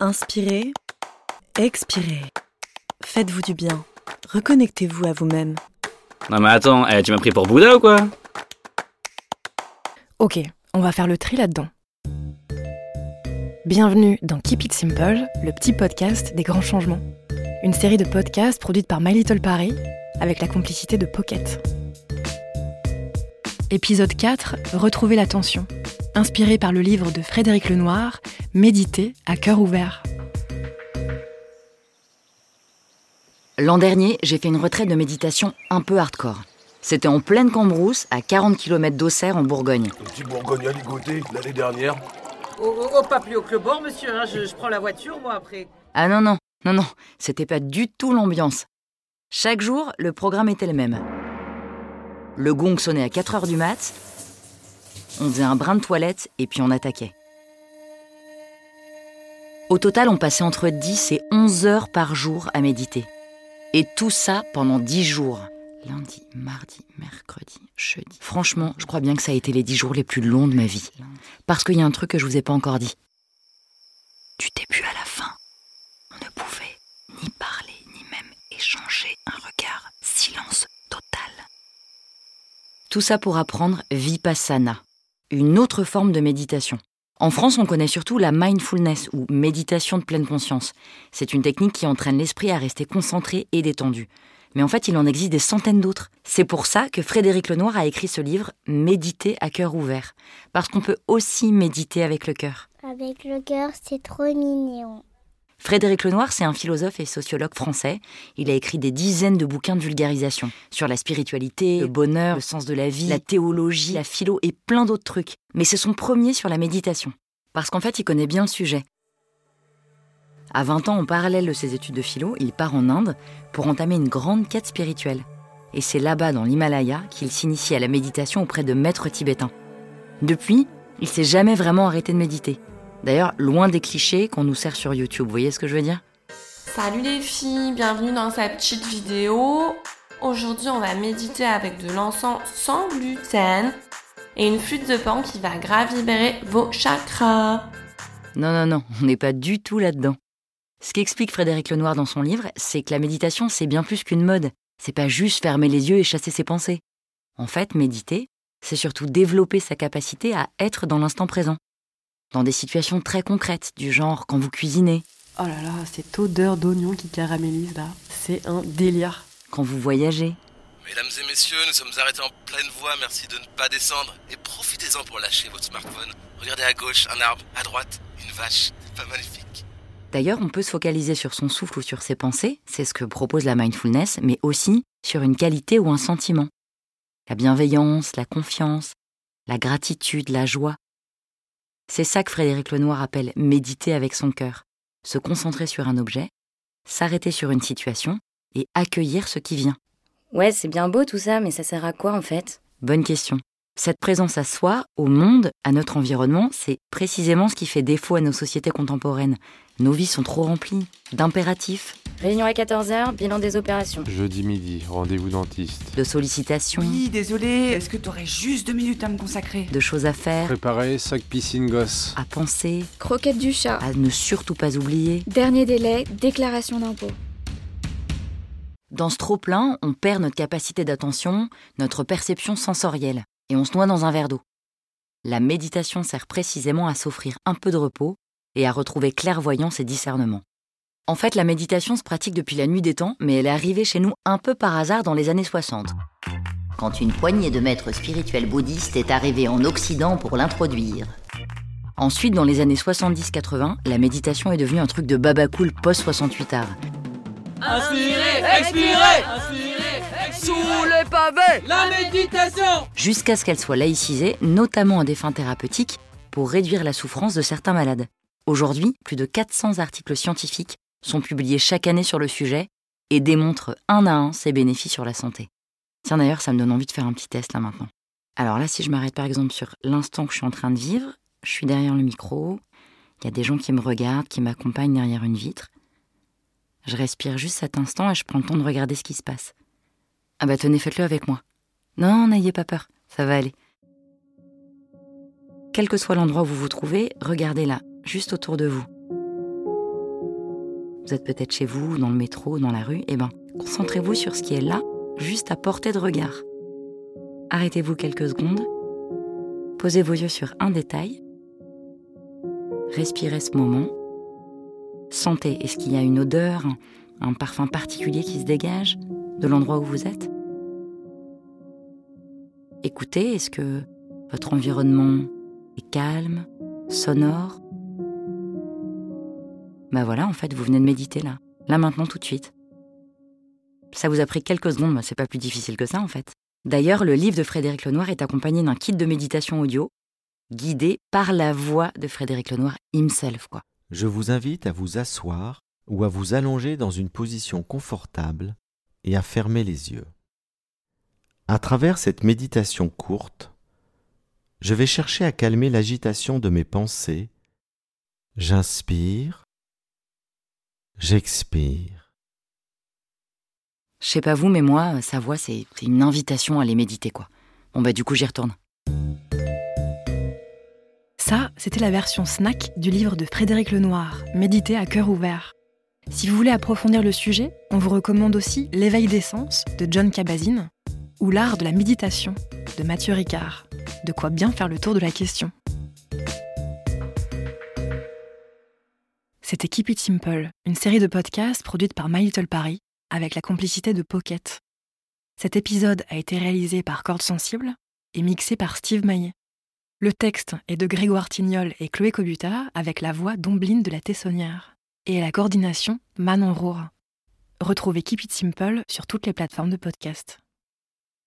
Inspirez, expirez. Faites-vous du bien. Reconnectez-vous à vous-même. Non mais attends, eh, tu m'as pris pour Bouddha ou quoi? Ok, on va faire le tri là-dedans. Bienvenue dans Keep It Simple, le petit podcast des grands changements. Une série de podcasts produite par My Little Paris avec la complicité de Pocket. Épisode 4, Retrouver l'attention. Inspiré par le livre de Frédéric Lenoir, Méditer à cœur ouvert. L'an dernier, j'ai fait une retraite de méditation un peu hardcore. C'était en pleine Cambrousse, à 40 km d'Auxerre en Bourgogne. Le petit Bourgogne à ligoté l'année dernière. Oh, oh, oh, pas plus haut que le bord, monsieur. hein, Je, je prends la voiture, moi, après. Ah non, non, non, non, c'était pas du tout l'ambiance. Chaque jour, le programme était le même. Le gong sonnait à 4 heures du mat, on faisait un brin de toilette et puis on attaquait. Au total, on passait entre 10 et 11 heures par jour à méditer. Et tout ça pendant 10 jours. Lundi, mardi, mercredi, jeudi. Franchement, je crois bien que ça a été les 10 jours les plus longs de ma vie. Parce qu'il y a un truc que je vous ai pas encore dit. Du début à la fin, on ne pouvait ni parler, ni même échanger un regard. Silence total. Tout ça pour apprendre Vipassana, une autre forme de méditation. En France, on connaît surtout la mindfulness ou méditation de pleine conscience. C'est une technique qui entraîne l'esprit à rester concentré et détendu. Mais en fait, il en existe des centaines d'autres. C'est pour ça que Frédéric Lenoir a écrit ce livre Méditer à cœur ouvert. Parce qu'on peut aussi méditer avec le cœur. Avec le cœur, c'est trop mignon. Frédéric Lenoir, c'est un philosophe et sociologue français. Il a écrit des dizaines de bouquins de vulgarisation sur la spiritualité, le bonheur, le sens de la vie, la théologie, la philo et plein d'autres trucs. Mais c'est son premier sur la méditation. Parce qu'en fait, il connaît bien le sujet. À 20 ans, en parallèle de ses études de philo, il part en Inde pour entamer une grande quête spirituelle. Et c'est là-bas, dans l'Himalaya, qu'il s'initie à la méditation auprès de maîtres tibétains. Depuis, il s'est jamais vraiment arrêté de méditer. D'ailleurs, loin des clichés qu'on nous sert sur YouTube, vous voyez ce que je veux dire? Salut les filles, bienvenue dans cette petite vidéo. Aujourd'hui, on va méditer avec de l'encens sans gluten et une flûte de pan qui va gravibérer vos chakras. Non, non, non, on n'est pas du tout là-dedans. Ce qu'explique Frédéric Lenoir dans son livre, c'est que la méditation, c'est bien plus qu'une mode. C'est pas juste fermer les yeux et chasser ses pensées. En fait, méditer, c'est surtout développer sa capacité à être dans l'instant présent. Dans des situations très concrètes, du genre quand vous cuisinez, Oh là là, cette odeur d'oignon qui caramélise là, c'est un délire. quand vous voyagez, Mesdames et messieurs, nous sommes arrêtés en pleine voie, merci de ne pas descendre. Et profitez-en pour lâcher votre smartphone. Regardez à gauche, un arbre, à droite, une vache. C'est pas magnifique. D'ailleurs, on peut se focaliser sur son souffle ou sur ses pensées, c'est ce que propose la mindfulness, mais aussi sur une qualité ou un sentiment. La bienveillance, la confiance, la gratitude, la joie. C'est ça que Frédéric Lenoir appelle méditer avec son cœur. Se concentrer sur un objet, s'arrêter sur une situation et accueillir ce qui vient. Ouais, c'est bien beau tout ça, mais ça sert à quoi en fait? Bonne question. Cette présence à soi, au monde, à notre environnement, c'est précisément ce qui fait défaut à nos sociétés contemporaines. Nos vies sont trop remplies d'impératifs, Réunion à 14h, bilan des opérations. Jeudi midi, rendez-vous dentiste. de sollicitations, Oui, désolé. Est-ce que t'aurais juste deux minutes à me consacrer? de choses à faire, Préparez sac piscine gosse. à penser, Croquette du chat. à ne surtout pas oublier. Dernier délai, déclaration d'impôt. Dans ce trop-plein, on perd notre capacité d'attention, notre perception sensorielle, et on se noie dans un verre d'eau. La méditation sert précisément à s'offrir un peu de repos et à retrouver clairvoyance et discernement. En fait, la méditation se pratique depuis la nuit des temps, mais elle est arrivée chez nous un peu par hasard dans les années 60. quand une poignée de maîtres spirituels bouddhistes est arrivée en Occident pour l'introduire. Ensuite, dans les années 70-80, la méditation est devenue un truc de babacool post-68 art. Inspirez, expirez, inspirez, Sous les pavés, la méditation. Jusqu'à ce qu'elle soit laïcisée, notamment à des fins thérapeutiques, pour réduire la souffrance de certains malades. Aujourd'hui, plus de 400 articles scientifiques sont publiés chaque année sur le sujet et démontrent un à un ses bénéfices sur la santé. Tiens d'ailleurs, ça me donne envie de faire un petit test là maintenant. Alors là, si je m'arrête par exemple sur l'instant que je suis en train de vivre, je suis derrière le micro, il y a des gens qui me regardent, qui m'accompagnent derrière une vitre. Je respire juste cet instant et je prends le temps de regarder ce qui se passe. Ah bah tenez, faites-le avec moi. Non, n'ayez pas peur, ça va aller. Quel que soit l'endroit où vous vous trouvez, regardez là, juste autour de vous. Vous êtes peut-être chez vous, dans le métro, dans la rue. Eh ben, concentrez-vous sur ce qui est là, juste à portée de regard. Arrêtez-vous quelques secondes. Posez vos yeux sur un détail. Respirez ce moment. Sentez, est-ce qu'il y a une odeur, un, parfum particulier qui se dégage de l'endroit où vous êtes? Écoutez, est-ce que votre environnement est calme, sonore? Ben voilà, en fait, vous venez de méditer là. Là maintenant, tout de suite. Ça vous a pris quelques secondes, c'est pas plus difficile que ça en fait. D'ailleurs, le livre de Frédéric Lenoir est accompagné d'un kit de méditation audio, guidé par la voix de Frédéric Lenoir himself, quoi. Je vous invite à vous asseoir ou à vous allonger dans une position confortable et à fermer les yeux. À travers cette méditation courte, je vais chercher à calmer l'agitation de mes pensées. J'inspire, j'expire. Je sais pas vous, mais moi, sa voix, c'est une invitation à les méditer, quoi. Bon, bah, du coup, j'y retourne. Ça, c'était la version snack du livre de Frédéric Lenoir, Méditer à cœur ouvert. Si vous voulez approfondir le sujet, on vous recommande aussi L'éveil des sens de John Kabat-Zinn ou L'art de la méditation de Mathieu Ricard. De quoi bien faire le tour de la question. C'était Keep It Simple, une série de podcasts produite par My Little Paris avec la complicité de Pocket. Cet épisode a été réalisé par Corde Sensible et mixé par Steve Maillet. Le texte est de Grégoire Tignol et Chloé Cobuta avec la voix d'Ombline de la Tessonnière et la coordination Manon Roura. Retrouvez Keep It Simple sur toutes les plateformes de podcast.